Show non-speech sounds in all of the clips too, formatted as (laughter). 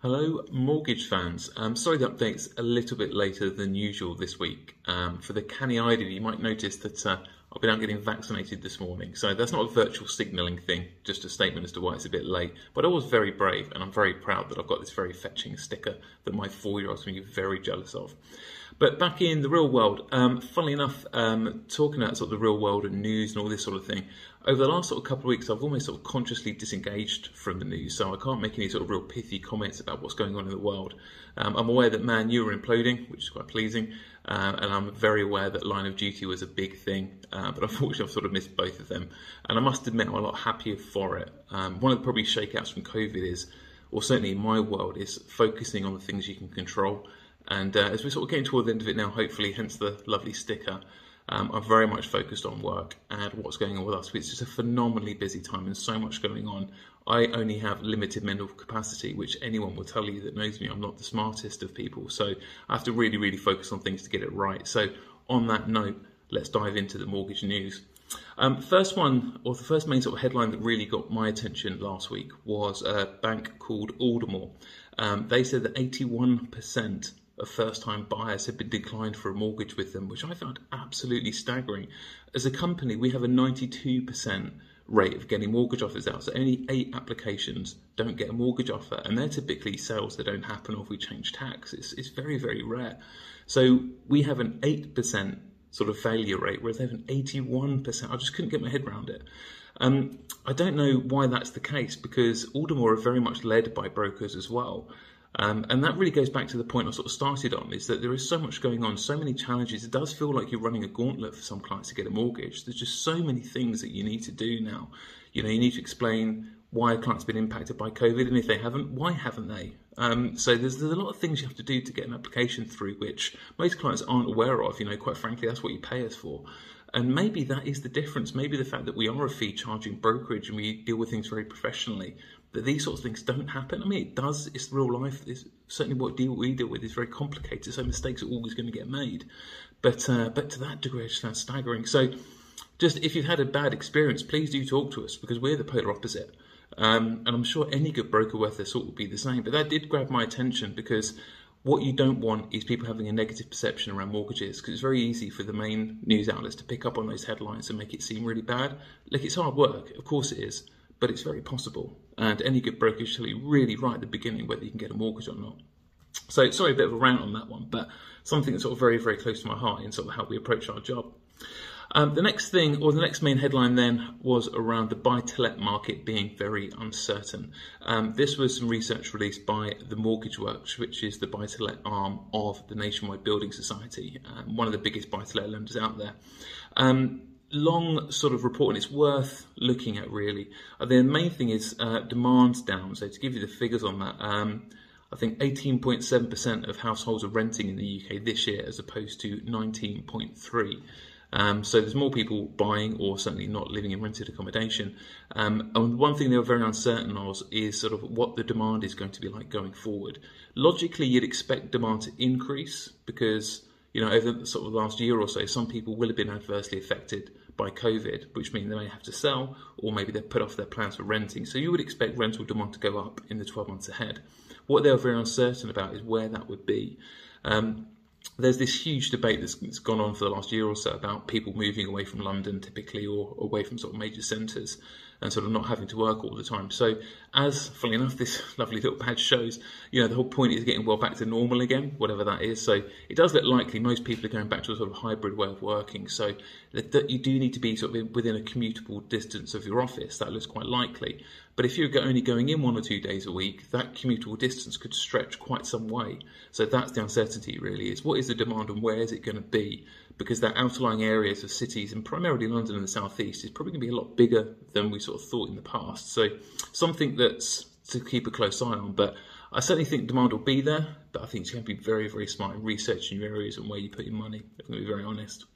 Hello, mortgage fans. Um, sorry the update's a little bit later than usual this week. Um, for the canny eyed, you might notice that uh, I've been out getting vaccinated this morning. So that's not a virtual signalling thing, just a statement as to why it's a bit late. But I was very brave, and I'm very proud that I've got this very fetching sticker that my four year old's going to be very jealous of. But back in the real world, um, funnily enough, um, talking about sort of the real world and news and all this sort of thing, over the last sort of couple of weeks, I've almost sort of consciously disengaged from the news, so I can't make any sort of real pithy comments about what's going on in the world. Um, I'm aware that Man U are imploding, which is quite pleasing, uh, and I'm very aware that Line of Duty was a big thing, uh, but (laughs) unfortunately, I've sort of missed both of them. And I must admit, I'm a lot happier for it. Um, one of the probably shakeouts from COVID is, or certainly in my world, is focusing on the things you can control. And uh, as we're sort of getting toward the end of it now, hopefully, hence the lovely sticker, um, are very much focused on work and what's going on with us. It's just a phenomenally busy time and so much going on. I only have limited mental capacity, which anyone will tell you that knows me. I'm not the smartest of people, so I have to really, really focus on things to get it right. So, on that note, let's dive into the mortgage news. Um, first one, or the first main sort of headline that really got my attention last week was a bank called Aldermore. Um, they said that 81% of first time buyers had been declined for a mortgage with them, which I found absolutely staggering. As a company, we have a 92% rate of getting mortgage offers out. So only eight applications don't get a mortgage offer, and they're typically sales that don't happen or if we change tax. It's, it's very, very rare. So we have an 8% sort of failure rate, whereas they have an 81%. I just couldn't get my head around it. Um, I don't know why that's the case because Aldermore are very much led by brokers as well. Um, and that really goes back to the point I sort of started on is that there is so much going on, so many challenges. It does feel like you're running a gauntlet for some clients to get a mortgage. There's just so many things that you need to do now. You know, you need to explain why a client's been impacted by COVID, and if they haven't, why haven't they? Um, so there's, there's a lot of things you have to do to get an application through, which most clients aren't aware of. You know, quite frankly, that's what you pay us for. And maybe that is the difference. Maybe the fact that we are a fee charging brokerage and we deal with things very professionally that these sorts of things don't happen. I mean, it does. It's real life. It's certainly what deal we deal with is very complicated. So mistakes are always going to get made. But uh, but to that degree, it just staggering. So, just if you've had a bad experience, please do talk to us because we're the polar opposite. Um, and I'm sure any good broker worth their salt would be the same. But that did grab my attention because what you don't want is people having a negative perception around mortgages because it's very easy for the main news outlets to pick up on those headlines and make it seem really bad. Like it's hard work, of course it is but it's very possible. And any good broker should tell you really right at the beginning whether you can get a mortgage or not. So, sorry, a bit of a rant on that one, but something that's sort of very, very close to my heart in sort of how we approach our job. Um, the next thing, or the next main headline then, was around the buy to let market being very uncertain. Um, this was some research released by the Mortgage Works, which is the buy to let arm of the Nationwide Building Society, um, one of the biggest buy to let lenders out there. Long sort of report, and it's worth looking at really. Uh, the main thing is uh, demand's down. So to give you the figures on that, um, I think 18.7% of households are renting in the UK this year, as opposed to 19.3. Um, so there's more people buying or certainly not living in rented accommodation. Um, and one thing they were very uncertain of is sort of what the demand is going to be like going forward. Logically, you'd expect demand to increase because you know over the sort of last year or so, some people will have been adversely affected by COVID, which means they may have to sell or maybe they've put off their plans for renting. So you would expect rental demand to go up in the 12 months ahead. What they are very uncertain about is where that would be. Um, there's this huge debate that's, that's gone on for the last year or so about people moving away from London typically or away from sort of major centres and sort of not having to work all the time. So, as funnily enough, this (laughs) lovely little badge shows, you know, the whole point is getting well back to normal again, whatever that is. So, it does look likely most people are going back to a sort of hybrid way of working. So, that, you do need to be sort of within a commutable distance of your office. That looks quite likely. But if you're only going in one or two days a week, that commutable distance could stretch quite some way. So, that's the uncertainty really is what is the demand and where is it going to be? because that outlying areas of cities, and primarily London and the southeast, is probably going to be a lot bigger than we sort of thought in the past. So something that's to keep a close eye on. But I certainly think demand will be there, but I think you have to be very, very smart in researching your areas and where you put your money. If I'm going to be very honest.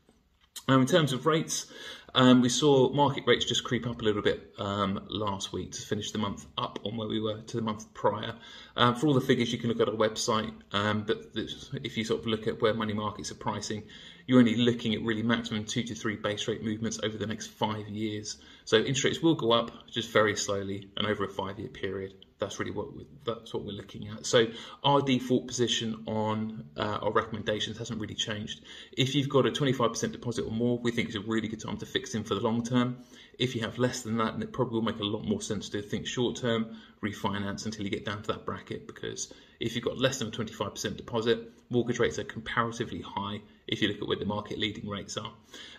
Um, in terms of rates, Um, we saw market rates just creep up a little bit um, last week to finish the month up on where we were to the month prior. Um, for all the figures, you can look at our website, um, but if you sort of look at where money markets are pricing, you're only looking at really maximum two to three base rate movements over the next five years. So interest rates will go up just very slowly and over a five year period that's really what we, that's what we're looking at. So our default position on uh, our recommendations hasn't really changed. If you've got a 25% deposit or more, we think it's a really good time to fix in for the long term. If you have less than that, then it probably will make a lot more sense to think short term, refinance until you get down to that bracket. Because if you've got less than 25% deposit, mortgage rates are comparatively high if you look at where the market leading rates are.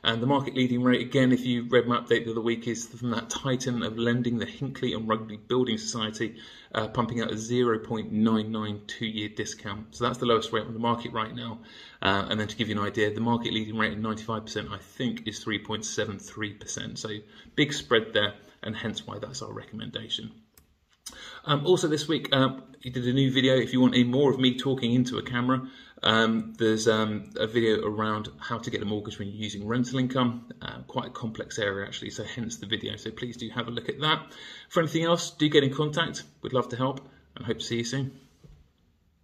And the market leading rate, again, if you read my update the other week, is from that titan of lending, the Hinckley and Rugby Building Society, uh, pumping out a 0.992 year discount. So that's the lowest rate on the market right now. Uh, and then to give you an idea, the market leading rate at 95%, I think, is 3.73%. So big spread there, and hence why that's our recommendation. Um, also this week, um, you did a new video. If you want any more of me talking into a camera, um, there's um, a video around how to get a mortgage when you're using rental income. Uh, quite a complex area actually, so hence the video. So please do have a look at that. For anything else, do get in contact. We'd love to help and hope to see you soon.